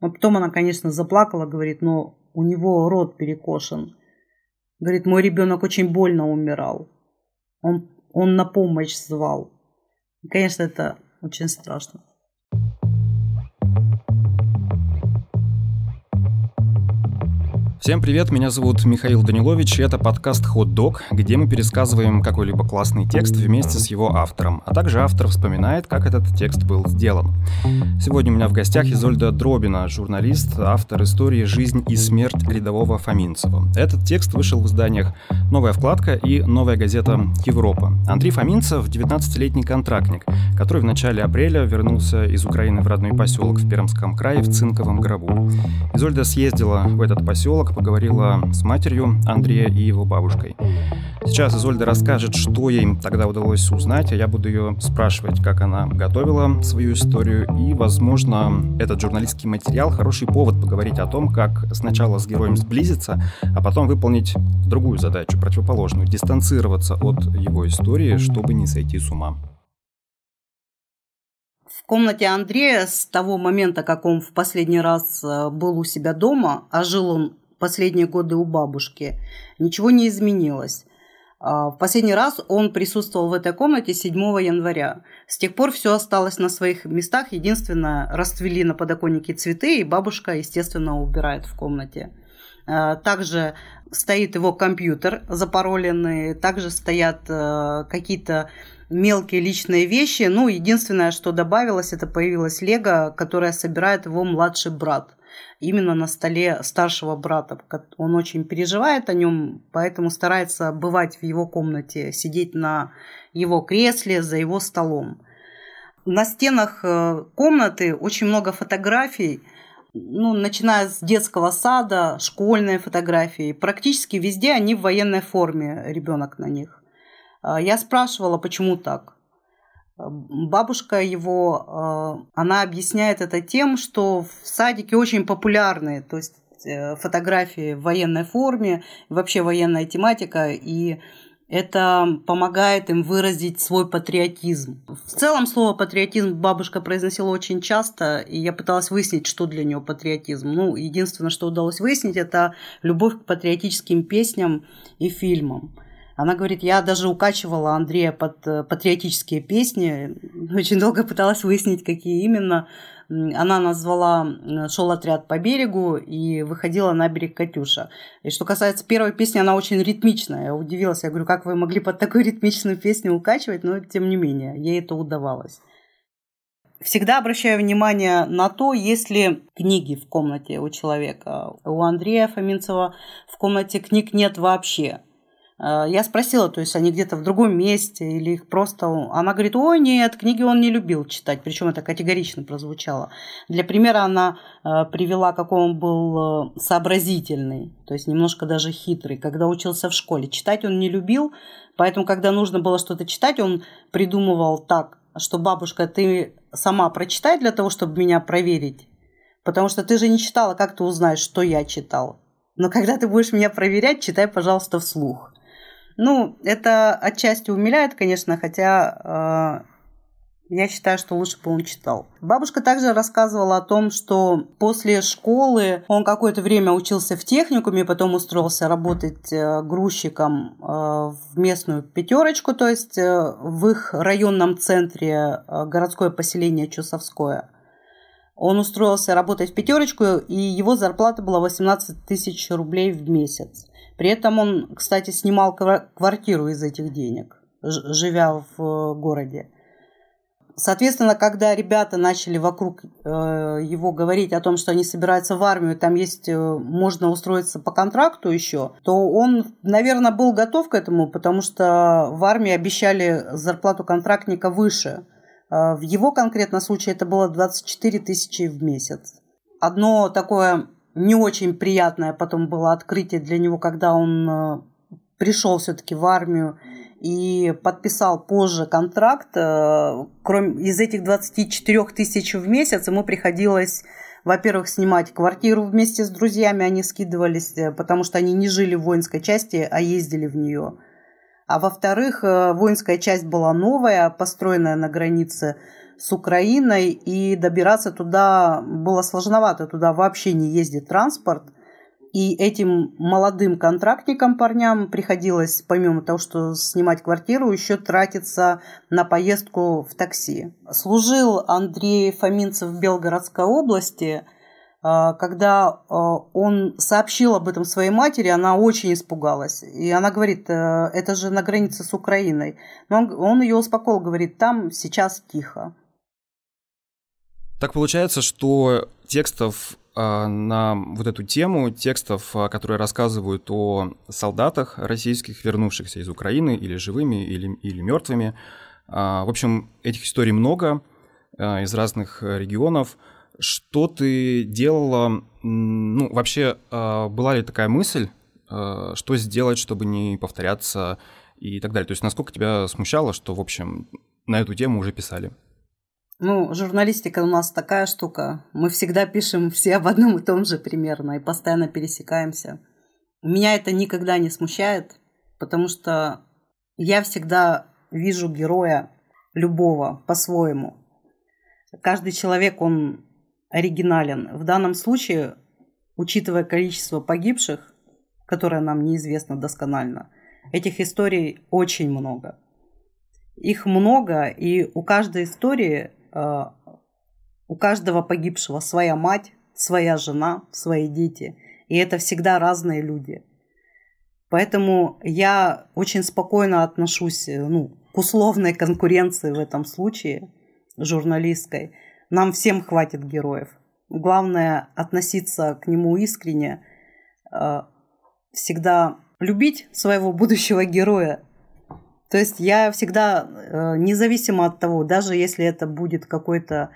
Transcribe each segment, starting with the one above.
Но потом она, конечно, заплакала, говорит, но у него рот перекошен. Говорит, мой ребенок очень больно умирал. Он, он на помощь звал. И, конечно, это очень страшно. Всем привет, меня зовут Михаил Данилович, и это подкаст «Хот Дог», где мы пересказываем какой-либо классный текст вместе с его автором, а также автор вспоминает, как этот текст был сделан. Сегодня у меня в гостях Изольда Дробина, журналист, автор истории «Жизнь и смерть рядового Фоминцева». Этот текст вышел в изданиях «Новая вкладка» и «Новая газета Европа». Андрей Фоминцев — 19-летний контрактник, который в начале апреля вернулся из Украины в родной поселок в Пермском крае в Цинковом гробу. Изольда съездила в этот поселок, поговорила с матерью Андрея и его бабушкой. Сейчас Изольда расскажет, что ей тогда удалось узнать, а я буду ее спрашивать, как она готовила свою историю. И, возможно, этот журналистский материал хороший повод поговорить о том, как сначала с героем сблизиться, а потом выполнить другую задачу, противоположную, дистанцироваться от его истории, чтобы не сойти с ума. В комнате Андрея с того момента, как он в последний раз э, был у себя дома, а жил он последние годы у бабушки, ничего не изменилось. А, в последний раз он присутствовал в этой комнате 7 января. С тех пор все осталось на своих местах. Единственное, расцвели на подоконнике цветы, и бабушка, естественно, убирает в комнате. А, также стоит его компьютер запароленный, также стоят э, какие-то мелкие личные вещи. Ну, единственное, что добавилось, это появилась Лего, которая собирает его младший брат именно на столе старшего брата. Он очень переживает о нем, поэтому старается бывать в его комнате, сидеть на его кресле, за его столом. На стенах э, комнаты очень много фотографий, ну, начиная с детского сада, школьные фотографии. Практически везде они в военной форме, ребенок на них. А, я спрашивала, почему так. Бабушка его, э, она объясняет это тем, что в садике очень популярны, то есть э, фотографии в военной форме, вообще военная тематика, и это помогает им выразить свой патриотизм. В целом слово патриотизм бабушка произносила очень часто, и я пыталась выяснить, что для нее патриотизм. Ну, единственное, что удалось выяснить, это любовь к патриотическим песням и фильмам. Она говорит, я даже укачивала Андрея под э, патриотические песни. Очень долго пыталась выяснить, какие именно. Она назвала «Шел отряд по берегу» и выходила на берег Катюша. И что касается первой песни, она очень ритмичная. Я удивилась, я говорю, как вы могли под такую ритмичную песню укачивать, но тем не менее, ей это удавалось. Всегда обращаю внимание на то, есть ли книги в комнате у человека. У Андрея Фоминцева в комнате книг нет вообще. Э, я спросила, то есть они где-то в другом месте или их просто... Она говорит, о нет, книги он не любил читать, причем это категорично прозвучало. Для примера она э, привела, какой он был э, сообразительный, то есть немножко даже хитрый, когда учился в школе. Читать он не любил, поэтому, когда нужно было что-то читать, он придумывал так, что бабушка, ты сама прочитай для того, чтобы меня проверить, потому что ты же не читала, как ты узнаешь, что я читал. Но когда ты будешь меня проверять, читай, пожалуйста, вслух. Ну, это отчасти умиляет, конечно, хотя э, я считаю, что лучше бы он читал. Бабушка также рассказывала о том, что после школы он какое-то время учился в техникуме, потом устроился работать э, грузчиком э, в местную пятерочку, то есть в их районном центре городское поселение Чусовское. Он устроился работать в пятерочку, и его зарплата была 18 тысяч рублей в месяц. При этом он, кстати, снимал квартиру из этих денег, живя в э, городе. Соответственно, когда ребята начали вокруг э, его говорить о том, что они собираются в армию, там есть, э, можно устроиться по контракту еще, то он, наверное, был готов к этому, потому что в армии обещали зарплату контрактника выше. В его конкретном случае это было 24 тысячи в месяц. Одно такое не очень приятное потом было открытие для него, когда он э, пришел все-таки в армию и подписал позже контракт. Э, кроме из этих 24 тысяч в месяц ему приходилось, во-первых, снимать квартиру вместе с друзьями, они скидывались, э, потому что они не жили в воинской части, а ездили в нее. А во-вторых, воинская часть была новая, построенная на границе с Украиной, и добираться туда было сложновато. Туда вообще не ездит транспорт. И этим молодым контрактникам, парням, приходилось, помимо того, что снимать квартиру, еще тратиться на поездку в такси. Служил Андрей Фоминцев в Белгородской области – а, когда а, он сообщил об этом своей матери, она очень испугалась. И она говорит, «Э, это же на границе с Украиной. Но он, он ее успокоил, говорит, там сейчас тихо. Так получается, что текстов а, на вот эту тему, текстов, которые рассказывают о солдатах российских, вернувшихся из Украины, или живыми, или, или мертвыми. В общем, этих историй много из разных регионов. Что ты делала? Ну, вообще, а, была ли такая мысль, а, что сделать, чтобы не повторяться и так далее? То есть, насколько тебя смущало, что, в общем, на эту тему уже писали? Ну, журналистика у нас такая штука. Мы всегда пишем все об одном и том же примерно и постоянно пересекаемся. Меня это никогда не смущает, потому что я всегда вижу героя любого по-своему. Каждый человек, он оригинален. В данном случае, учитывая количество погибших, которое нам неизвестно досконально, этих историй очень много. Их много, и у каждой истории, у каждого погибшего своя мать, своя жена, свои дети. И это всегда разные люди. Поэтому я очень спокойно отношусь ну, к условной конкуренции в этом случае, журналистской – нам всем хватит героев. Главное относиться к нему искренне, э, всегда любить своего будущего героя. То есть я всегда, э, независимо от того, даже если это будет какой-то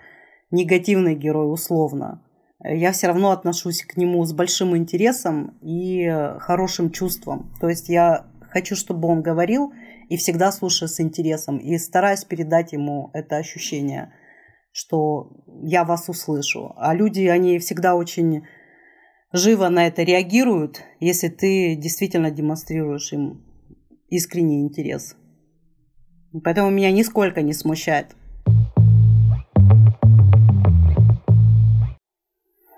негативный герой условно, я все равно отношусь к нему с большим интересом и хорошим чувством. То есть я хочу, чтобы он говорил и всегда слушаю с интересом и стараюсь передать ему это ощущение – что я вас услышу. А люди, они всегда очень живо на это реагируют, если ты действительно демонстрируешь им искренний интерес. Поэтому меня нисколько не смущает.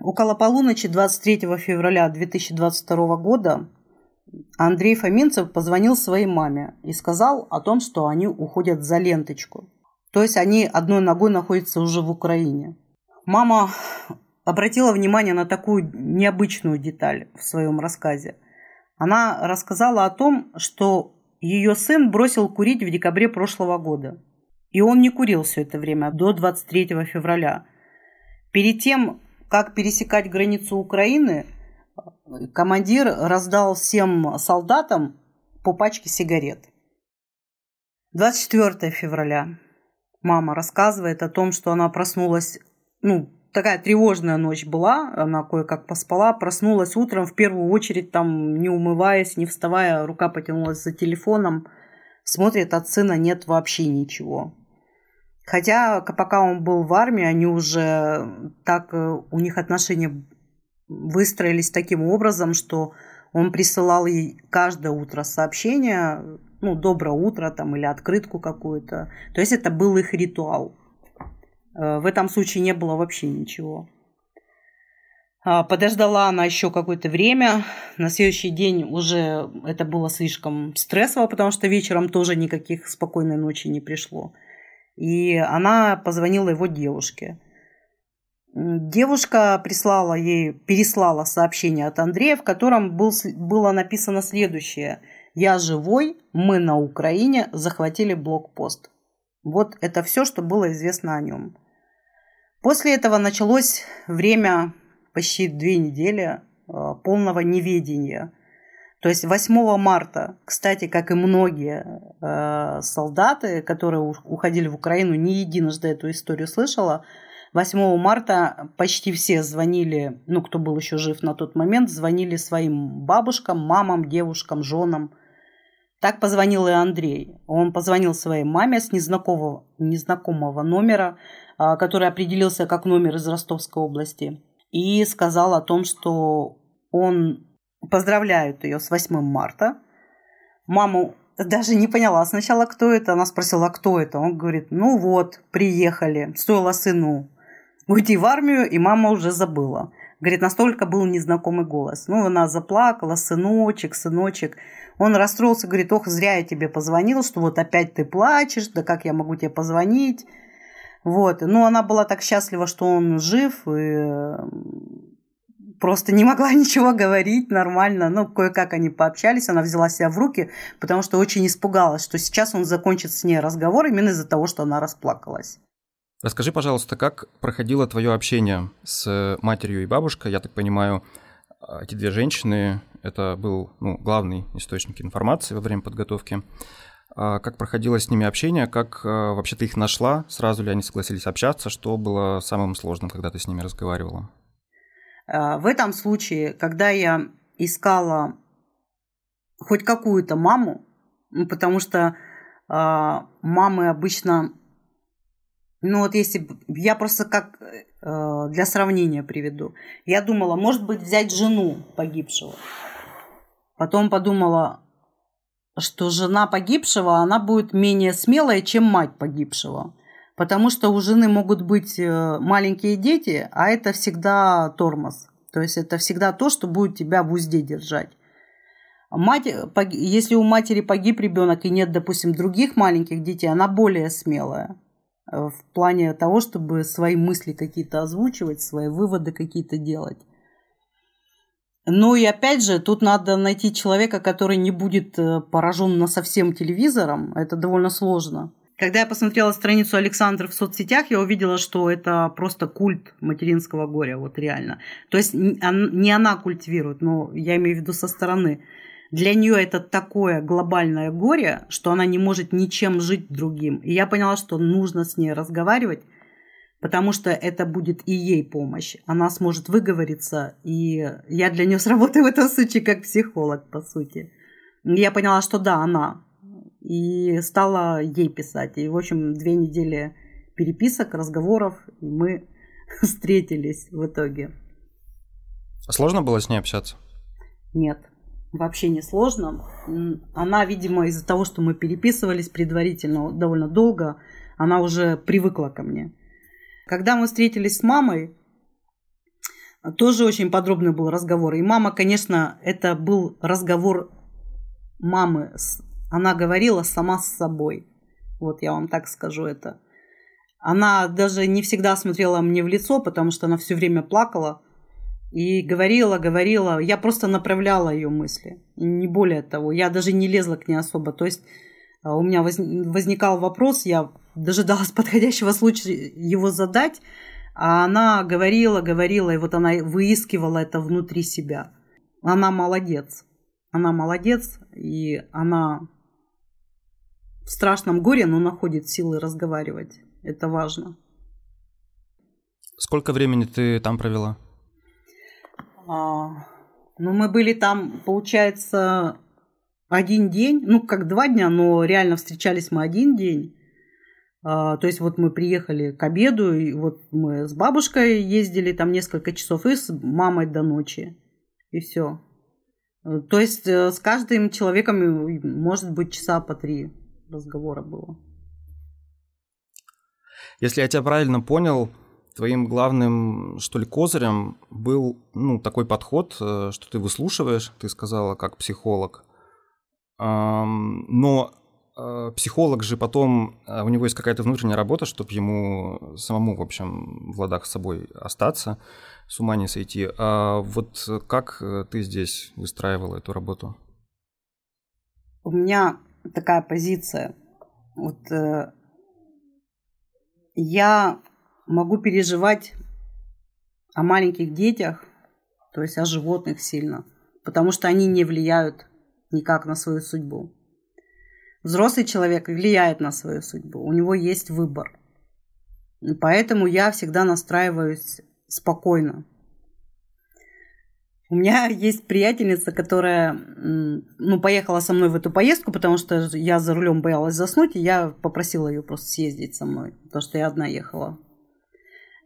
Около полуночи 23 февраля 2022 года Андрей Фоминцев позвонил своей маме и сказал о том, что они уходят за ленточку. То есть они одной ногой находятся уже в Украине. Мама обратила внимание на такую необычную деталь в своем рассказе. Она рассказала о том, что ее сын бросил курить в декабре прошлого года. И он не курил все это время, до 23 февраля. Перед тем, как пересекать границу Украины, командир раздал всем солдатам по пачке сигарет. 24 февраля мама рассказывает о том, что она проснулась, ну, такая тревожная ночь была, она кое-как поспала, проснулась утром, в первую очередь там, не умываясь, не вставая, рука потянулась за телефоном, смотрит, от сына нет вообще ничего. Хотя, пока он был в армии, они уже так, э, у них отношения выстроились таким образом, что он присылал ей каждое утро сообщение, ну, доброе утро там или открытку какую-то. То есть это был их ритуал. Э, в этом случае не было вообще ничего. А, подождала она еще какое-то время. На следующий день уже это было слишком стрессово, потому что вечером тоже никаких спокойной ночи не пришло. И она позвонила его девушке. Девушка прислала ей, переслала сообщение от Андрея, в котором был, было написано следующее – я живой, мы на Украине захватили блокпост. Вот это все, что было известно о нем. После этого началось время почти две недели э, полного неведения. То есть 8 марта, кстати, как и многие э, солдаты, которые уходили в Украину, не единожды эту историю слышала, 8 марта почти все звонили, ну, кто был еще жив на тот момент, звонили своим бабушкам, мамам, девушкам, женам – так позвонил и Андрей. Он позвонил своей маме с незнакомого, незнакомого номера, а, который определился как номер из Ростовской области, и сказал о том, что он поздравляет ее с 8 марта. Маму даже не поняла сначала, кто это. Она спросила, кто это? Он говорит, ну вот, приехали. Стоило сыну уйти в армию, и мама уже забыла. Говорит, настолько был незнакомый голос. Ну, она заплакала, сыночек, сыночек. Он расстроился, говорит, ох, зря я тебе позвонил, что вот опять ты плачешь, да как я могу тебе позвонить. Вот. Ну, она была так счастлива, что он жив, и просто не могла ничего говорить нормально. Ну, кое-как они пообщались, она взяла себя в руки, потому что очень испугалась, что сейчас он закончит с ней разговор именно из-за того, что она расплакалась. Расскажи, пожалуйста, как проходило твое общение с матерью и бабушкой? Я так понимаю, эти две женщины – это был ну, главный источник информации во время подготовки. А как проходило с ними общение? Как а, вообще ты их нашла? Сразу ли они согласились общаться? Что было самым сложным, когда ты с ними разговаривала? А, в этом случае, когда я искала хоть какую-то маму, ну, потому что а, мамы обычно, ну вот если я просто как э, для сравнения приведу, я думала, может быть, взять жену погибшего. Потом подумала, что жена погибшего, она будет менее смелая, чем мать погибшего. Потому что у жены могут быть э, маленькие дети, а это всегда тормоз. То есть это всегда то, что будет тебя в узде держать. Мать, если у матери погиб ребенок и нет, допустим, других маленьких детей, она более смелая э, в плане того, чтобы свои мысли какие-то озвучивать, свои выводы какие-то делать. Ну и опять же, тут надо найти человека, который не будет э, поражен на совсем телевизором. Это довольно сложно. Когда я посмотрела страницу Александра в соцсетях, я увидела, что это просто культ материнского горя, вот реально. То есть не она культивирует, но я имею в виду со стороны. Для нее это такое глобальное горе, что она не может ничем жить другим. И я поняла, что нужно с ней разговаривать, потому что это будет и ей помощь. Она сможет выговориться, и я для нее сработаю в этом случае как психолог, по сути. Я поняла, что да, она и стала ей писать. И, в общем, две недели переписок, разговоров, и мы встретились в итоге. Сложно было с ней общаться? Нет, вообще не сложно. Она, видимо, из-за того, что мы переписывались предварительно довольно долго, она уже привыкла ко мне. Когда мы встретились с мамой, тоже очень подробный был разговор. И мама, конечно, это был разговор мамы она говорила сама с собой. Вот я вам так скажу это. Она даже не всегда смотрела мне в лицо, потому что она все время плакала. И говорила, говорила. Я просто направляла ее мысли. Не более того. Я даже не лезла к ней особо. То есть а, у меня возникал вопрос, я дожидалась подходящего случая его задать, а она говорила, говорила, и вот она выискивала это внутри себя. Она молодец. Она молодец, и она в страшном горе, но находит силы разговаривать. Это важно. Сколько времени ты там провела? А, ну, мы были там, получается, один день. Ну, как два дня, но реально встречались мы один день. А, то есть вот мы приехали к обеду, и вот мы с бабушкой ездили там несколько часов, и с мамой до ночи. И все. То есть э, с каждым человеком может быть часа по три разговора было. Если я тебя правильно понял, твоим главным, что ли, козырем был ну, такой подход, э, что ты выслушиваешь, ты сказала, как психолог. Но э, психолог же потом, э, у него есть какая-то внутренняя работа, чтобы ему самому, в общем, в ладах с собой остаться, с ума не сойти. А вот как ты здесь выстраивала эту работу? У меня такая позиция. Вот э, я могу переживать о маленьких детях, то есть о животных сильно, потому что они не влияют никак на свою судьбу. Взрослый человек влияет на свою судьбу, у него есть выбор. И поэтому я всегда настраиваюсь спокойно. У меня есть приятельница, которая ну, поехала со мной в эту поездку, потому что я за рулем боялась заснуть, и я попросила ее просто съездить со мной, потому что я одна ехала.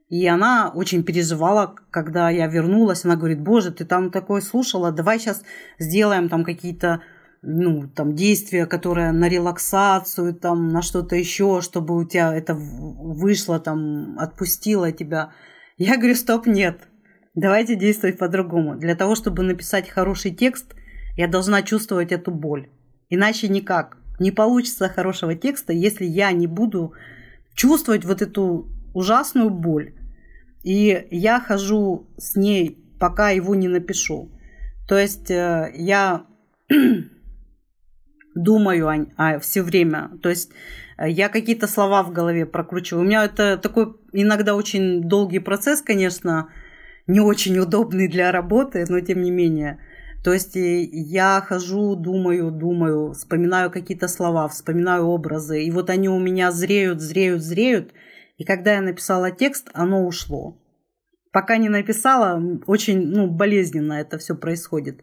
И она очень переживала, когда я вернулась. Она говорит, боже, ты там такое слушала, давай сейчас сделаем там какие-то ну, там, действие, которое на релаксацию, там, на что-то еще, чтобы у тебя это вышло, там, отпустило тебя. Я говорю, стоп, нет, давайте действовать по-другому. Для того, чтобы написать хороший текст, я должна чувствовать эту боль. Иначе никак. Не получится хорошего текста, если я не буду чувствовать вот эту ужасную боль. И я хожу с ней, пока его не напишу. То есть э, я думаю о, о все время. То есть э, я какие-то слова в голове прокручиваю. У меня это такой иногда очень долгий процесс, конечно, не очень удобный для работы, но тем не менее. То есть э, я хожу, думаю, думаю, вспоминаю какие-то слова, вспоминаю образы, и вот они у меня зреют, зреют, зреют, и когда я написала текст, оно ушло. Пока не написала, очень ну, болезненно это все происходит.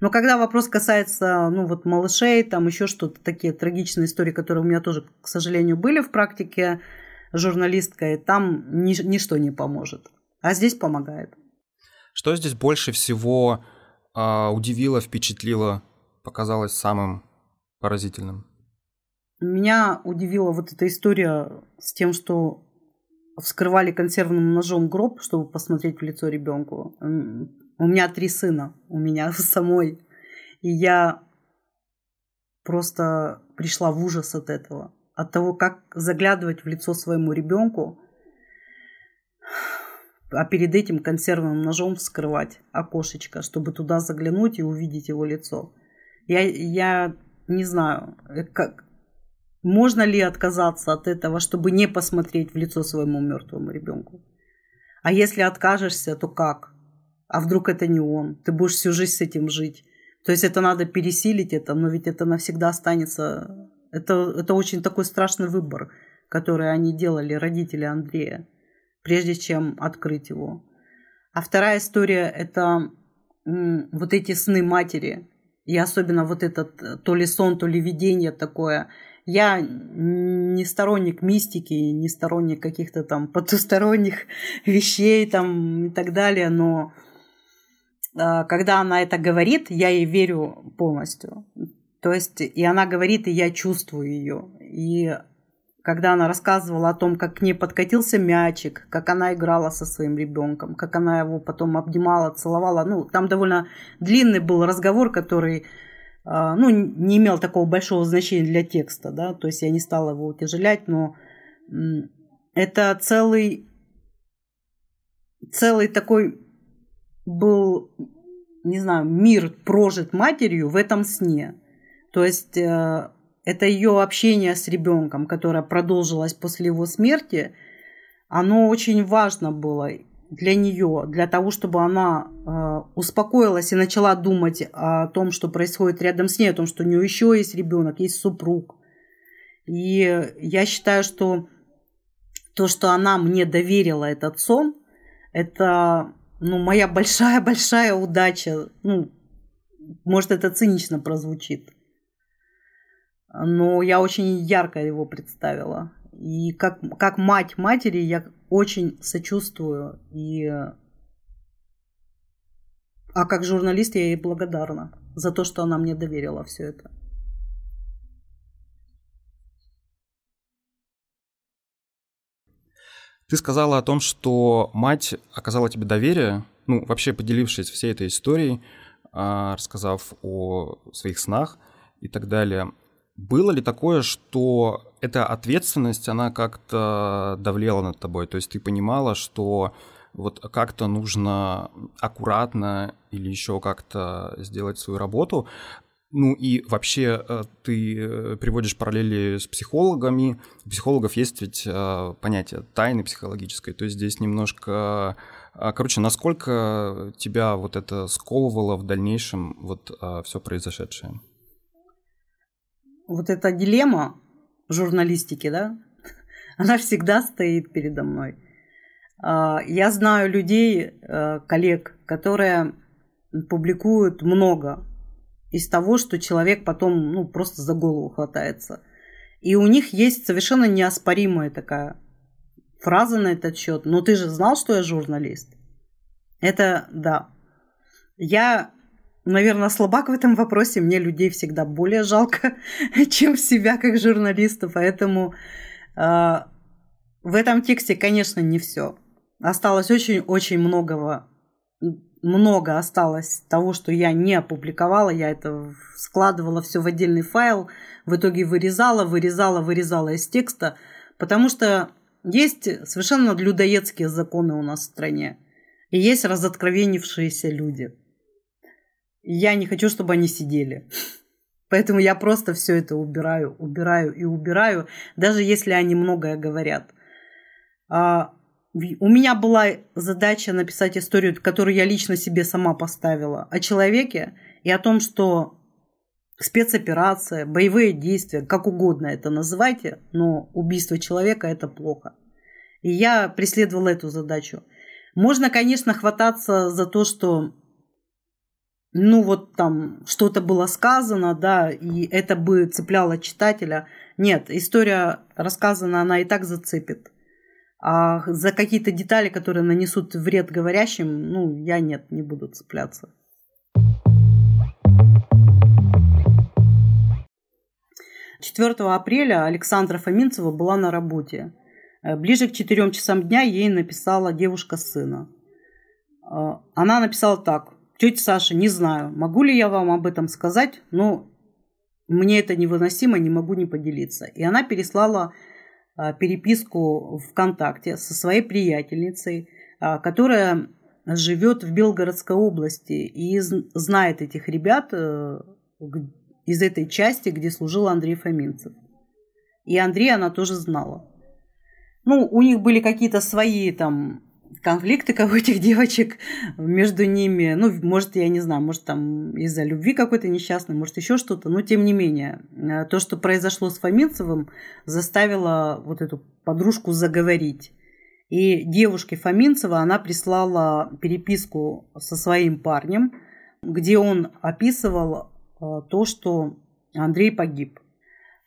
Но когда вопрос касается, ну, вот малышей, там еще что-то, такие трагичные истории, которые у меня тоже, к сожалению, были в практике журналисткой, там ни, ничто не поможет. А здесь помогает. Что здесь больше всего э, удивило, впечатлило, показалось самым поразительным? Меня удивила вот эта история с тем, что вскрывали консервным ножом гроб, чтобы посмотреть в лицо ребенку. У меня три сына, у меня самой. И я просто пришла в ужас от этого. От того, как заглядывать в лицо своему ребенку, а перед этим консервным ножом вскрывать окошечко, чтобы туда заглянуть и увидеть его лицо. Я, я не знаю, э, как, можно ли отказаться от этого, чтобы не посмотреть в лицо своему мертвому ребенку. А если откажешься, то как? а вдруг это не он, ты будешь всю жизнь с этим жить. То есть это надо пересилить это, но ведь это навсегда останется. Это, это очень такой страшный выбор, который они делали, родители Андрея, прежде чем открыть его. А вторая история – это вот эти сны матери. И особенно вот этот то ли сон, то ли видение такое. Я не сторонник мистики, не сторонник каких-то там потусторонних вещей там и так далее, но а, когда она это говорит, я ей верю полностью. То есть, и она говорит, и я чувствую ее. И когда она рассказывала о том, как к ней подкатился мячик, как она играла со своим ребенком, как она его потом обнимала, целовала. Ну, там довольно длинный был разговор, который ну, не имел такого большого значения для текста, да, то есть я не стала его утяжелять, но это целый, целый такой был, не знаю, мир прожит матерью в этом сне. То есть э, это ее общение с ребенком, которое продолжилось после его смерти, оно очень важно было для нее, для того, чтобы она э, успокоилась и начала думать о том, что происходит рядом с ней, о том, что у нее еще есть ребенок, есть супруг. И я считаю, что то, что она мне доверила этот сон, это ну, моя большая-большая удача. Ну, может, это цинично прозвучит. Но я очень ярко его представила. И как, как мать матери я очень сочувствую. И... А как журналист я ей благодарна за то, что она мне доверила все это. Ты сказала о том, что мать оказала тебе доверие, ну, вообще поделившись всей этой историей, а, рассказав о своих снах и так далее. Было ли такое, что эта ответственность, она как-то давлела над тобой? То есть ты понимала, что вот как-то нужно аккуратно или еще как-то сделать свою работу, ну и вообще э, ты э, приводишь параллели с психологами. У психологов есть ведь э, понятие тайны психологической, то есть здесь немножко... Короче, насколько тебя вот это сковывало в дальнейшем вот все произошедшее? Вот эта дилемма журналистики, да, она всегда стоит передо мной. Я знаю людей, коллег, которые публикуют много из того, что человек потом ну, просто за голову хватается. И у них есть совершенно неоспоримая такая фраза на этот счет. Но ты же знал, что я журналист? Это да. Я наверное, слабак в этом вопросе. Мне людей всегда более жалко, чем себя как журналиста. Поэтому э, в этом тексте, конечно, не все. Осталось очень-очень многого. Много осталось того, что я не опубликовала. Я это складывала все в отдельный файл. В итоге вырезала, вырезала, вырезала из текста. Потому что есть совершенно людоедские законы у нас в стране. И есть разоткровенившиеся люди. Я не хочу, чтобы они сидели. Поэтому я просто все это убираю, убираю и убираю, даже если они многое говорят. А, у меня была задача написать историю, которую я лично себе сама поставила, о человеке и о том, что спецоперация, боевые действия, как угодно это называйте, но убийство человека – это плохо. И я преследовала эту задачу. Можно, конечно, хвататься за то, что ну вот там что-то было сказано, да, и это бы цепляло читателя. Нет, история рассказана, она и так зацепит. А за какие-то детали, которые нанесут вред говорящим, ну, я нет, не буду цепляться. 4 апреля Александра Фоминцева была на работе. Э, ближе к 4 часам дня ей написала девушка сына. Э, она написала так. Тетя Саша, не знаю, могу ли я вам об этом сказать, но мне это невыносимо, не могу не поделиться. И она переслала э, переписку ВКонтакте со своей приятельницей, которая живет в Белгородской области и знает этих ребят из этой части, где служил Андрей Фоминцев. И Андрей она тоже знала. Ну, у них были какие-то свои там конфликты, как у этих девочек между ними. Ну, может, я не знаю, может, там из-за любви какой-то несчастной, может, еще что-то. Но, тем не менее, э, то, что произошло с Фоминцевым, заставило вот эту подружку заговорить. И девушке Фоминцева она прислала переписку со своим парнем, где он описывал Э, то, что Андрей погиб.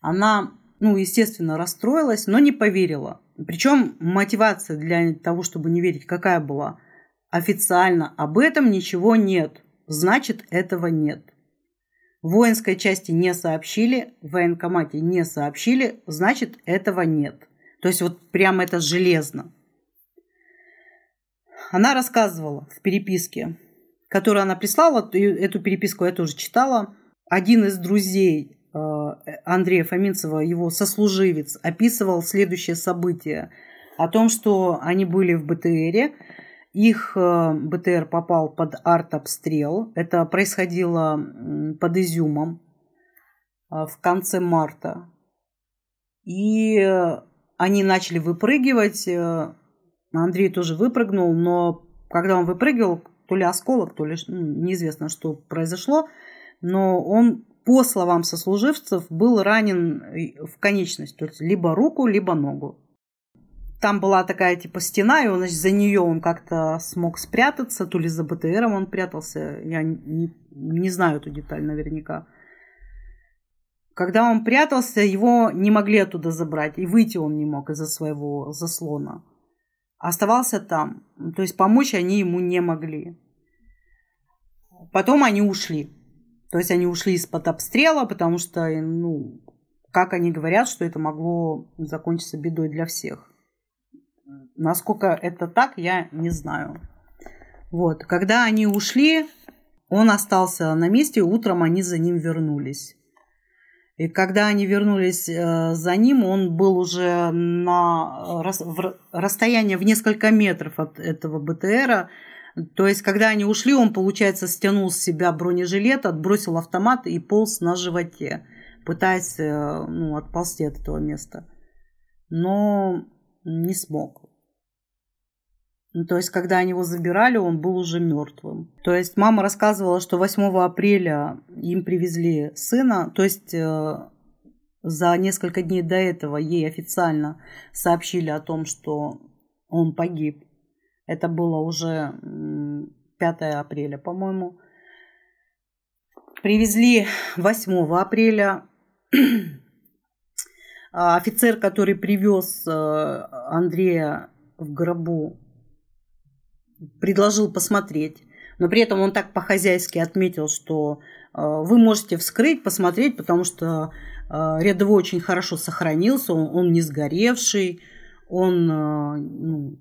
Она, ну, естественно, расстроилась, но не поверила. Причем мотивация для того, чтобы не верить, какая была? Официально об этом ничего нет. Значит, этого нет. В воинской части не сообщили, в военкомате не сообщили, значит, этого нет. То есть вот прямо это железно. Она рассказывала в переписке, которую она прислала, эту переписку я тоже читала, один из друзей Андрея Фоминцева, его сослуживец, описывал следующее событие о том, что они были в БТРе, их э, БТР попал под артобстрел. Это происходило под Изюмом э, в конце марта. И они начали выпрыгивать. Андрей тоже выпрыгнул, но когда он выпрыгивал, то ли осколок, то ли ну, неизвестно, что произошло – но он, по словам сослуживцев, был ранен в конечность, то есть либо руку, либо ногу. Там была такая типа стена, и он, значит, за нее он как-то смог спрятаться, то ли за БТРом он прятался, я не, не знаю эту деталь наверняка. Когда он прятался, его не могли оттуда забрать, и выйти он не мог из-за своего заслона. Оставался там, то есть помочь они ему не могли. Потом они ушли. То есть они ушли из-под обстрела, потому что, ну, как они говорят, что это могло закончиться бедой для всех. Насколько это так, я не знаю. Вот, когда они ушли, он остался на месте, утром они за ним вернулись. И когда они вернулись э, за ним, он был уже на расстоянии в несколько метров от этого БТРа, то есть, когда они ушли, он, получается, стянул с себя бронежилет, отбросил автомат и полз на животе, пытаясь э, ну, отползти от этого места. Но не смог. Ну, то есть, когда они его забирали, он был уже мертвым. То есть, мама рассказывала, что 8 апреля им привезли сына. То есть, э, за несколько дней до этого ей официально сообщили о том, что он погиб. Это было уже 5 апреля, по-моему. Привезли 8 апреля. А офицер, который привез э, Андрея в гробу, предложил посмотреть. Но при этом он так по-хозяйски отметил, что э, вы можете вскрыть, посмотреть, потому что э, рядовой очень хорошо сохранился, он, он не сгоревший, он ну,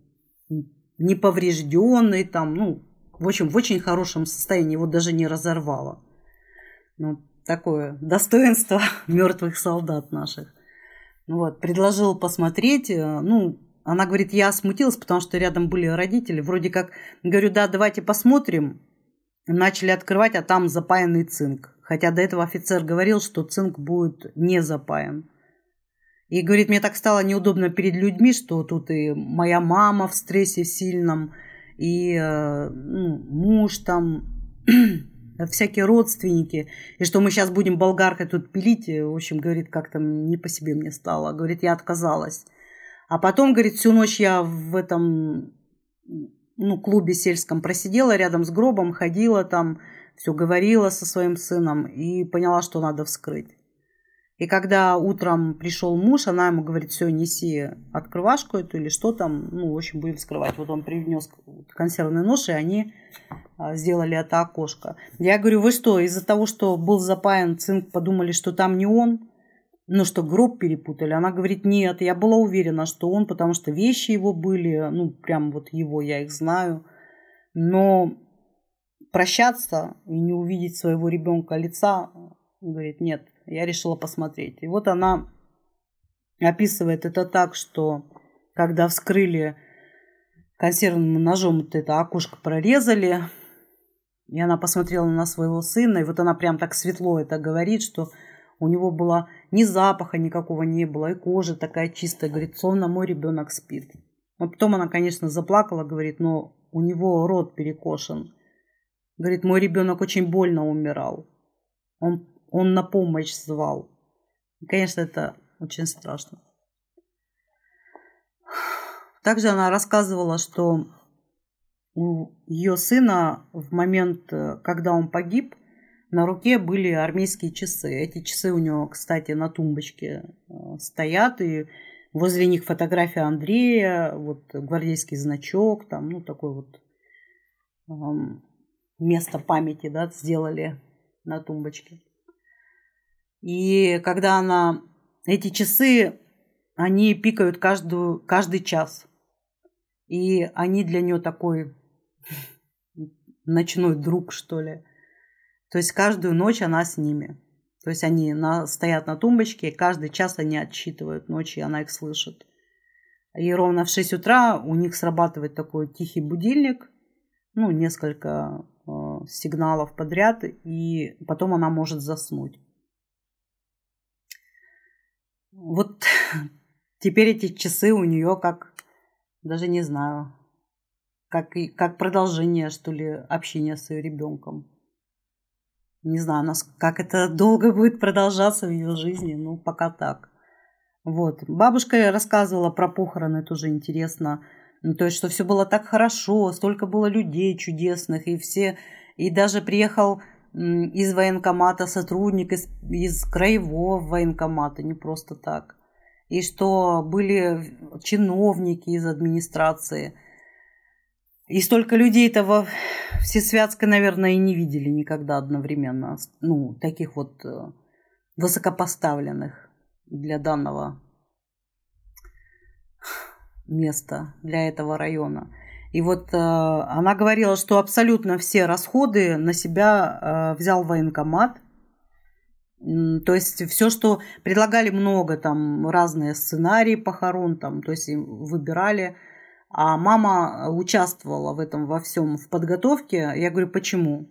не поврежденный, там, ну, в общем, в очень хорошем состоянии, его даже не разорвало. Ну, такое достоинство мертвых солдат наших. Вот, предложил посмотреть, ну, она говорит, я смутилась, потому что рядом были родители. Вроде как, говорю, да, давайте посмотрим. Начали открывать, а там запаянный цинк. Хотя до этого офицер говорил, что цинк будет не запаян. И говорит, мне так стало неудобно перед людьми, что тут и моя мама в стрессе сильном, и э, ну, муж там, всякие родственники, и что мы сейчас будем болгаркой тут пилить. В общем, говорит, как-то не по себе мне стало. Говорит, я отказалась. А потом, говорит, всю ночь я в этом ну, клубе сельском просидела рядом с гробом, ходила там, все говорила со своим сыном и поняла, что надо вскрыть. И когда утром пришел муж, она ему говорит, все, неси открывашку эту или что там, ну, в общем, будем вскрывать. Вот он принес консервный нож, и они а, сделали это окошко. Я говорю, вы что, из-за того, что был запаян цинк, подумали, что там не он? ну, что гроб перепутали. Она говорит, нет, я была уверена, что он, потому что вещи его были, ну, прям вот его, я их знаю. Но прощаться и не увидеть своего ребенка лица, говорит, нет, я решила посмотреть. И вот она описывает это так, что когда вскрыли консервным ножом вот это окошко прорезали, и она посмотрела на своего сына, и вот она прям так светло это говорит, что у него было ни запаха никакого не было, и кожа такая чистая, говорит, словно мой ребенок спит. Но потом она, конечно, заплакала, говорит, но у него рот перекошен. Говорит, мой ребенок очень больно умирал. Он, он на помощь звал. И, конечно, это очень страшно. Также она рассказывала, что у ее сына в момент, когда он погиб, на руке были армейские часы. Эти часы у него, кстати, на тумбочке э, стоят, и возле них фотография Андрея, вот гвардейский значок, там, ну, такой вот эм, место памяти, да, сделали на тумбочке. И когда она... Эти часы, они пикают каждую, каждый час. И они для нее такой ночной друг, что ли. То есть каждую ночь она с ними. То есть они на, стоят на тумбочке, и каждый час они отсчитывают ночи, и она их слышит. И ровно в 6 утра у них срабатывает такой тихий будильник, ну, несколько э, сигналов подряд, и потом она может заснуть. Вот теперь эти часы у нее как, даже не знаю, как, как продолжение, что ли, общения с ее ребенком. Не знаю, как это долго будет продолжаться в ее жизни, ну, пока так. Вот. Бабушка рассказывала про похороны, тоже интересно. Ну, то есть, что все было так хорошо, столько было людей чудесных, и все, и даже приехал из военкомата сотрудник из, из краевого военкомата, не просто так. И что были чиновники из администрации – и столько людей этого Всесвятска, наверное, и не видели никогда одновременно. Ну, таких вот э, высокопоставленных для данного места, для этого района. И вот э, она говорила, что абсолютно все расходы на себя э, взял военкомат. То есть все, что предлагали много, там разные сценарии похорон, там, то есть выбирали а мама участвовала в этом во всем, в подготовке. Я говорю, почему?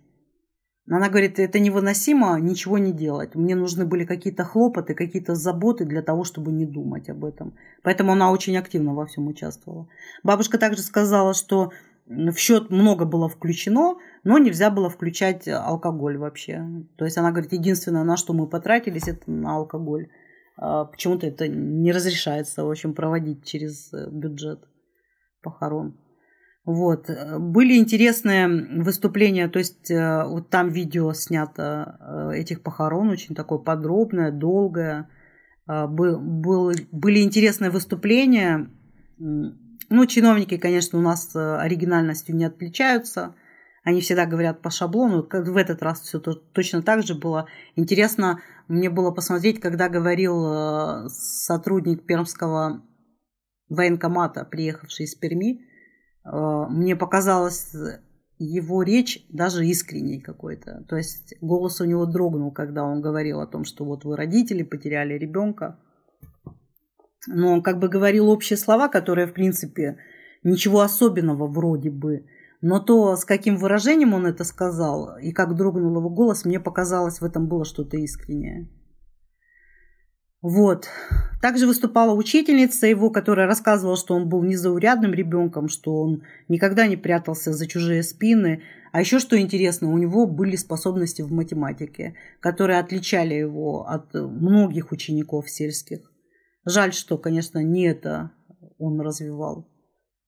Она говорит, это невыносимо ничего не делать. Мне нужны были какие-то хлопоты, какие-то заботы для того, чтобы не думать об этом. Поэтому она очень активно во всем участвовала. Бабушка также сказала, что в счет много было включено, но нельзя было включать алкоголь вообще. То есть она говорит, единственное, на что мы потратились, это на алкоголь. А почему-то это не разрешается, в общем, проводить через э, бюджет похорон. Вот. Были интересные выступления, то есть э, вот там видео снято э, этих похорон, очень такое подробное, долгое. Э, был, был, были интересные выступления. Ну, чиновники, конечно, у нас оригинальностью не отличаются. Они всегда говорят по шаблону. В этот раз все точно так же было. Интересно мне было посмотреть, когда говорил э, сотрудник Пермского военкомата, приехавший из Перми, э, мне показалось его речь даже искренней какой-то. То есть голос у него дрогнул, когда он говорил о том, что вот вы родители потеряли ребенка. Но он как бы говорил общие слова, которые, в принципе, ничего особенного вроде бы. Но то, с каким выражением он это сказал, и как дрогнул его голос, мне показалось, в этом было что-то искреннее. Вот. Также выступала учительница его, которая рассказывала, что он был незаурядным ребенком, что он никогда не прятался за чужие спины. А еще что интересно, у него были способности в математике, которые отличали его от многих учеников сельских. Жаль, что, конечно, не это он развивал.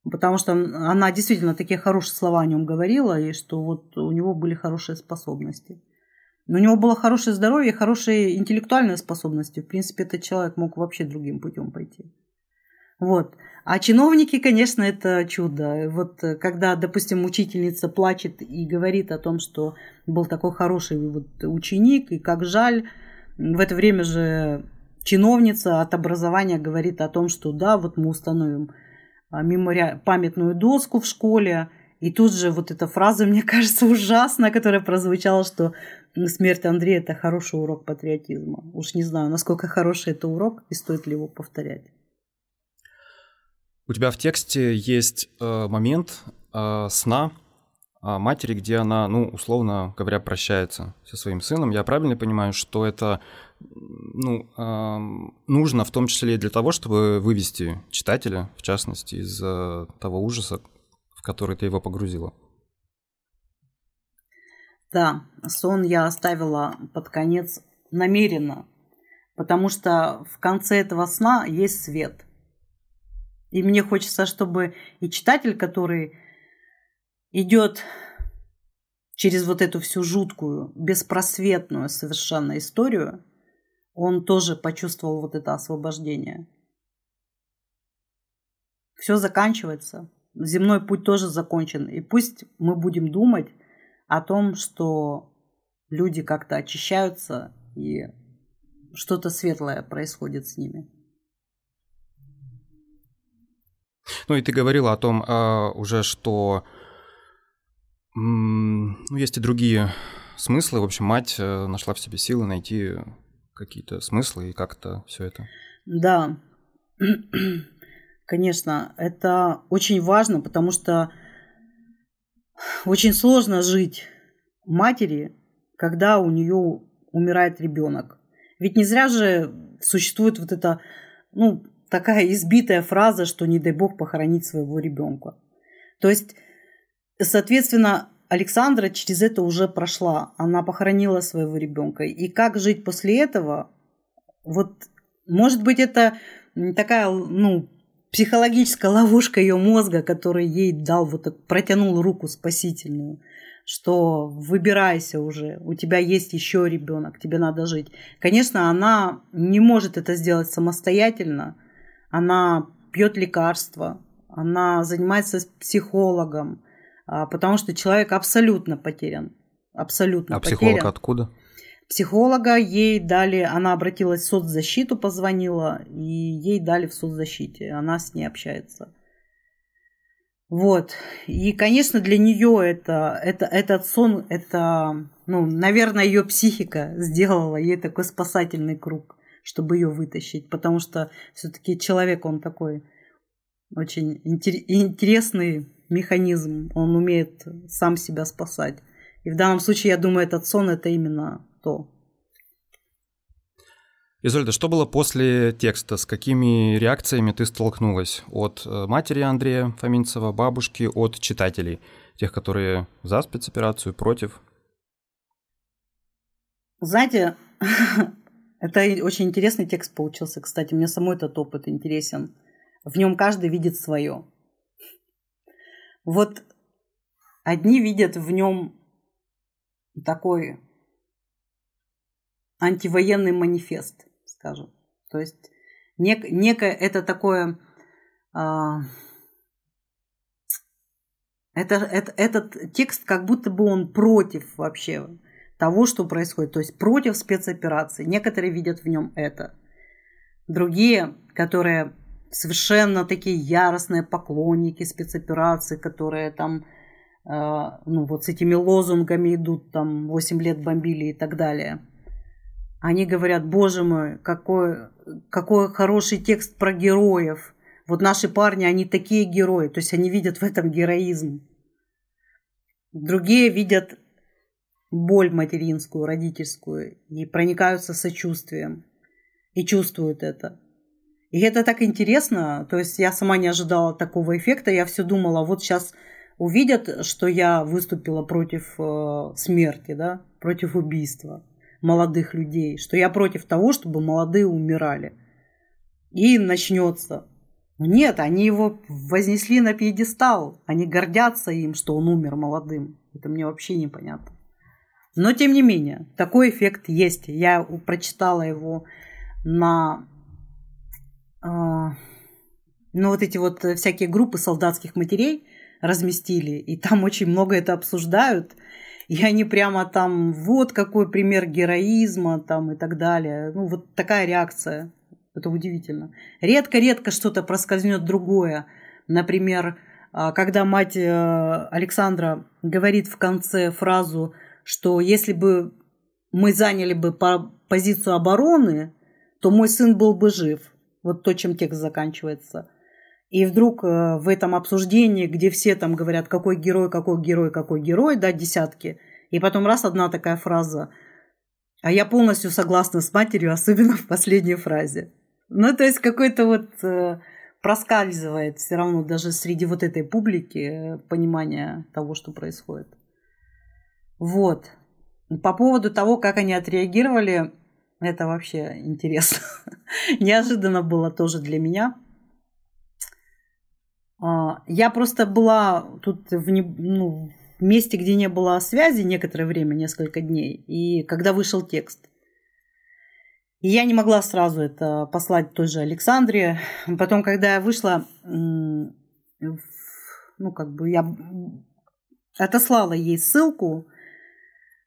Потому что она действительно такие хорошие слова о нем говорила, и что вот у него были хорошие способности. Но у него было хорошее здоровье, хорошие интеллектуальные способности. В принципе, этот человек мог вообще другим путем пойти. Вот. А чиновники, конечно, это чудо. Вот когда, допустим, учительница плачет и говорит о том, что был такой хороший вот ученик, и как жаль, в это время же чиновница от образования говорит о том, что да, вот мы установим а, мемориа... памятную доску в школе, и тут же вот эта фраза, мне кажется, ужасная, которая прозвучала, что смерть Андрея – это хороший урок патриотизма. Уж не знаю, насколько хороший это урок и стоит ли его повторять. У тебя в тексте есть э, момент э, сна э, матери, где она, ну, условно говоря, прощается со своим сыном. Я правильно понимаю, что это ну, э, нужно в том числе и для того, чтобы вывести читателя, в частности, из э, того ужаса, который ты его погрузила? Да, сон я оставила под конец намеренно, потому что в конце этого сна есть свет. И мне хочется, чтобы и читатель, который идет через вот эту всю жуткую, беспросветную совершенно историю, он тоже почувствовал вот это освобождение. Все заканчивается. Земной путь тоже закончен. И пусть мы будем думать о том, что люди как-то очищаются и что-то светлое происходит с ними. Ну и ты говорила о том э, уже, что ну, есть и другие смыслы. В общем, мать э, нашла в себе силы найти какие-то смыслы и как-то все это. Да, конечно, это очень важно, потому что очень сложно жить матери, когда у нее умирает ребенок. Ведь не зря же существует вот эта, ну, такая избитая фраза, что не дай бог похоронить своего ребенка. То есть, соответственно, Александра через это уже прошла. Она похоронила своего ребенка. И как жить после этого? Вот, может быть, это такая, ну, психологическая ловушка ее мозга, который ей дал, вот протянул руку спасительную, что выбирайся уже, у тебя есть еще ребенок, тебе надо жить. Конечно, она не может это сделать самостоятельно, она пьет лекарства, она занимается с психологом, а, потому что человек абсолютно потерян. Абсолютно а потерян. психолог откуда? Психолога ей дали, она обратилась в соцзащиту, позвонила, и ей дали в соцзащите. Она с ней общается. Вот. И, конечно, для нее это, это, этот сон, это, ну, наверное, ее психика сделала ей такой спасательный круг, чтобы ее вытащить. Потому что все-таки человек, он такой очень интересный механизм. Он умеет сам себя спасать. И в данном случае, я думаю, этот сон это именно что. Изольда, что было после текста? С какими реакциями ты столкнулась? От э, матери Андрея Фоминцева, бабушки, от читателей? Тех, которые за спецоперацию, против? Знаете, это очень интересный текст получился, кстати. Мне самой этот опыт интересен. В нем каждый видит свое. Вот одни видят в нем такой антивоенный манифест, скажем. То есть нек, некое это такое... Э, Это, это, этот текст как будто бы он против вообще того, что происходит, то есть против спецоперации. Некоторые видят в нем это. Другие, которые совершенно такие яростные поклонники спецоперации, которые там э, ну, вот с этими лозунгами идут, там 8 лет бомбили и так далее. Они говорят, боже мой, какой, какой хороший текст про героев. Вот наши парни, они такие герои, то есть они видят в этом героизм. Другие видят боль материнскую, родительскую, и проникаются сочувствием, и чувствуют это. И это так интересно, то есть я сама не ожидала такого эффекта, я все думала, вот сейчас увидят, что я выступила против э, смерти, да, против убийства молодых людей, что я против того, чтобы молодые умирали. И начнется. Нет, они его вознесли на пьедестал, они гордятся им, что он умер молодым. Это мне вообще непонятно. Но тем не менее, такой эффект есть. Я прочитала его на э, ну, вот эти вот всякие группы солдатских матерей разместили, и там очень много это обсуждают. И они прямо там, вот какой пример героизма там и так далее. Ну, вот такая реакция. Это удивительно. Редко-редко что-то проскользнет другое. Например, а, когда мать э, Александра говорит в конце фразу что если бы мы заняли бы по позицию обороны, то мой сын был бы жив. Вот то, чем текст заканчивается. И вдруг э, в этом обсуждении, где все там говорят, какой герой, какой герой, какой герой, да, десятки, и потом раз одна такая фраза, а я полностью согласна с матерью, особенно в последней фразе. Ну, то есть какой-то вот э, проскальзывает все равно даже среди вот этой публики э, понимание того, что происходит. Вот. По поводу того, как они отреагировали, это вообще интересно. Неожиданно было тоже для меня. А, я просто была тут в, не, ну, в месте, где не было связи некоторое время, несколько дней, и когда вышел текст. И я не могла сразу это послать той же Александре. Потом, когда я вышла, ну, как бы я отослала ей ссылку,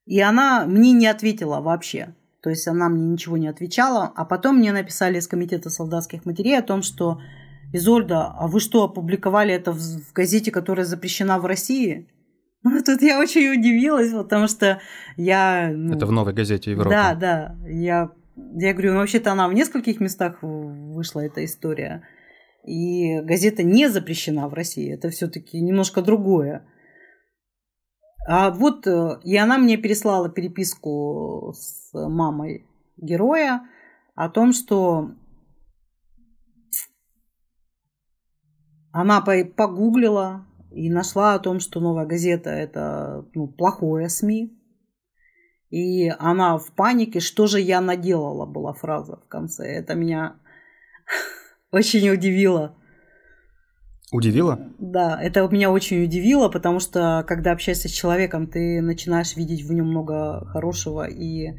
и она мне не ответила вообще. То есть она мне ничего не отвечала. А потом мне написали из комитета солдатских матерей о том, что Изольда, а вы что, опубликовали это в газете, которая запрещена в России? Ну, тут я очень удивилась, потому что я... Ну, это в новой газете Европы. Да, да. Я, я говорю, ну, вообще-то она в нескольких местах вышла, эта история. И газета не запрещена в России. Это все-таки немножко другое. А вот э, и она мне переслала переписку с мамой героя о том, что она погуглила и нашла о том, что новая газета это ну, плохое СМИ. И она в панике, что же я наделала, была фраза в конце. Это меня очень удивило. Удивило? Да, это меня очень удивило, потому что когда общаешься с человеком, ты начинаешь видеть в нем много хорошего и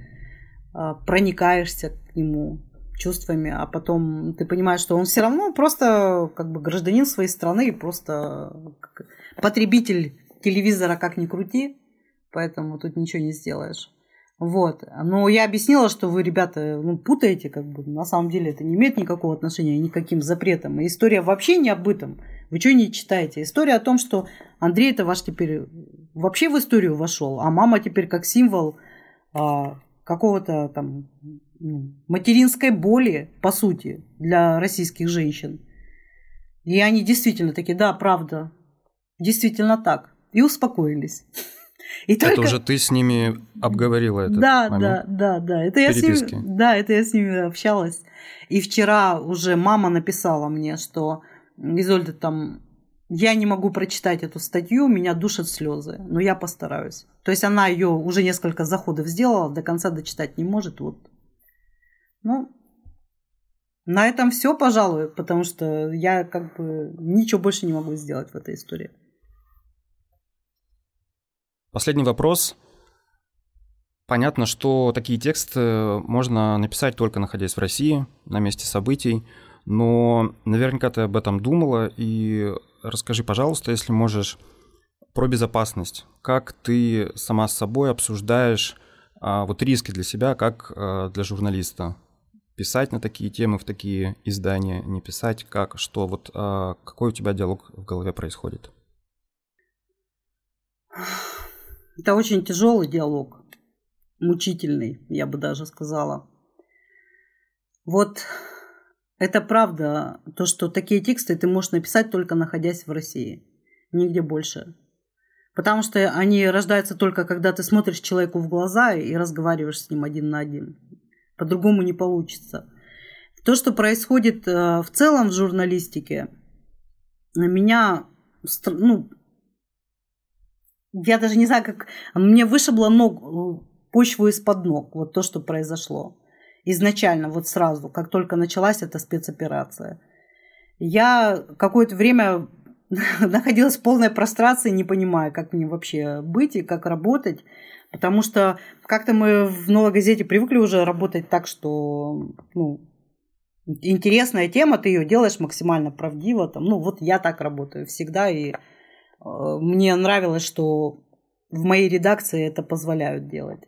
а, проникаешься к нему чувствами, а потом ты понимаешь, что он все равно просто как бы гражданин своей страны просто потребитель телевизора как ни крути, поэтому тут ничего не сделаешь. Вот. Но я объяснила, что вы, ребята, ну, путаете, как бы. На самом деле это не имеет никакого отношения никаким запретом. И история вообще не об этом. Вы что не читаете? История о том, что Андрей это ваш теперь вообще в историю вошел, а мама теперь как символ а, какого-то там материнской боли, по сути, для российских женщин. И они действительно такие, да, правда, действительно так. И успокоились. И это только... уже ты с ними обговорила это. Да, момент? да, да, да. Это я с ними, да, это я с ними общалась. И вчера уже мама написала мне, что Изольда там я не могу прочитать эту статью, меня душат слезы, но я постараюсь. То есть она ее уже несколько заходов сделала, до конца дочитать не может. Вот. Ну, на этом все, пожалуй, потому что я как бы ничего больше не могу сделать в этой истории. Последний вопрос. Понятно, что такие тексты можно написать только находясь в России, на месте событий, но наверняка ты об этом думала, и расскажи, пожалуйста, если можешь, про безопасность. Как ты сама с собой обсуждаешь а, вот риски для себя, как а, для журналиста? Писать на такие темы, в такие издания, не писать, как, что, вот а, какой у тебя диалог в голове происходит? Это очень тяжелый диалог, мучительный, я бы даже сказала. Вот это правда, то, что такие тексты ты можешь написать только находясь в России, нигде больше. Потому что они рождаются только когда ты смотришь человеку в глаза и разговариваешь с ним один на один. По-другому не получится. То, что происходит э, в целом в журналистике, на меня, ну, я даже не знаю, как... Мне вышибло ног, почву из-под ног, вот то, что произошло. Изначально, вот сразу, как только началась эта спецоперация. Я какое-то время находилась в полной прострации, не понимая, как мне вообще быть и как работать. Потому что как-то мы в новой газете привыкли уже работать так, что ну, интересная тема, ты ее делаешь максимально правдиво. Там, ну, вот я так работаю всегда, и э, мне нравилось, что в моей редакции это позволяют делать.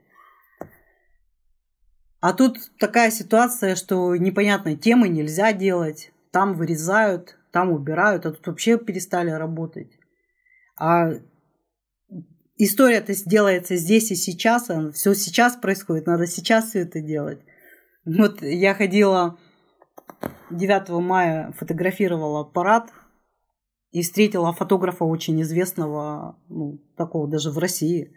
А тут такая ситуация, что непонятные темы нельзя делать, там вырезают, там убирают, а тут вообще перестали работать. А история-то делается здесь и сейчас, а все сейчас происходит, надо сейчас все это делать. Вот я ходила 9 мая, фотографировала парад и встретила фотографа очень известного, ну, такого даже в России.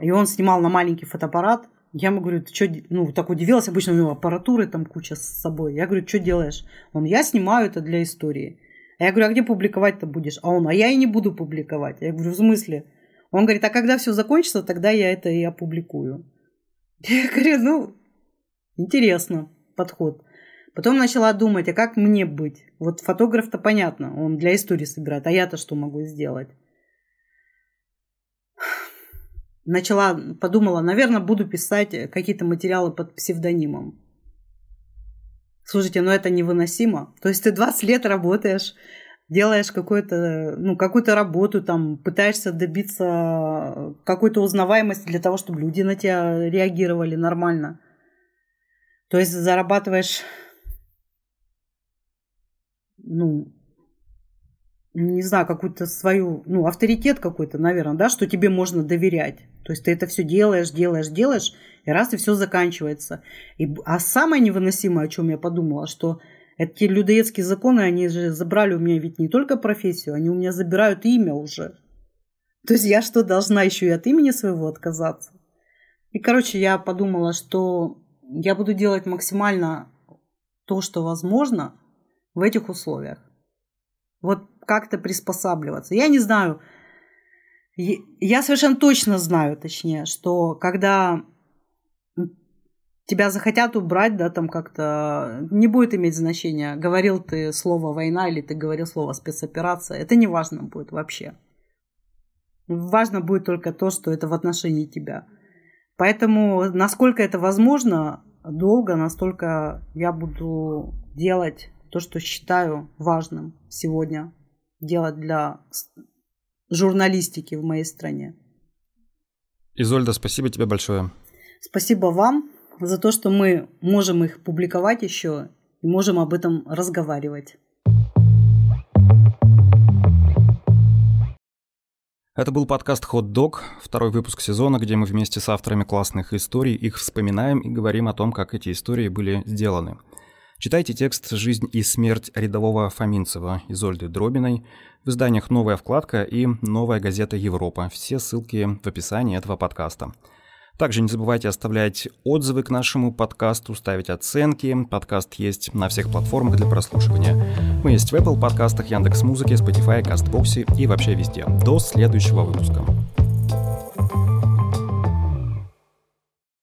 И он снимал на маленький фотоаппарат – я ему говорю, ты что, ну, так удивилась, обычно у него аппаратуры там куча с собой. Я говорю, что делаешь? Он, я снимаю это для истории. А я говорю, а где публиковать-то будешь? А он, а я и не буду публиковать. Я говорю, в смысле? Он говорит, а когда все закончится, тогда я это и опубликую. Я говорю, ну, интересно подход. Потом начала думать, а как мне быть? Вот фотограф-то понятно, он для истории собирает, а я-то что могу сделать? начала, подумала, наверное, буду писать какие-то материалы под псевдонимом. Слушайте, ну это невыносимо. То есть ты 20 лет работаешь, делаешь какую-то, ну, какую-то работу, там, пытаешься добиться какой-то узнаваемости для того, чтобы люди на тебя реагировали нормально. То есть зарабатываешь, ну, не знаю, какую-то свою, ну, авторитет какой-то, наверное, да, что тебе можно доверять. То есть ты это все делаешь, делаешь, делаешь, и раз и все заканчивается. И, а самое невыносимое, о чем я подумала, что эти людоедские законы, они же забрали у меня ведь не только профессию, они у меня забирают имя уже. То есть я что, должна еще и от имени своего отказаться? И, короче, я подумала, что я буду делать максимально то, что возможно в этих условиях. Вот как-то приспосабливаться. Я не знаю, я совершенно точно знаю, точнее, что когда тебя захотят убрать, да, там как-то не будет иметь значения, говорил ты слово война или ты говорил слово спецоперация, это не важно будет вообще. Важно будет только то, что это в отношении тебя. Поэтому, насколько это возможно, долго, настолько я буду делать то, что считаю важным сегодня делать для журналистики в моей стране. Изольда, спасибо тебе большое. Спасибо вам за то, что мы можем их публиковать еще и можем об этом разговаривать. Это был подкаст Hot Dog, второй выпуск сезона, где мы вместе с авторами классных историй их вспоминаем и говорим о том, как эти истории были сделаны. Читайте текст «Жизнь и смерть рядового Фоминцева» Изольды Дробиной в изданиях «Новая вкладка» и «Новая газета Европа». Все ссылки в описании этого подкаста. Также не забывайте оставлять отзывы к нашему подкасту, ставить оценки. Подкаст есть на всех платформах для прослушивания. Мы есть в Apple подкастах, Яндекс.Музыке, Spotify, Кастбоксе и вообще везде. До следующего выпуска.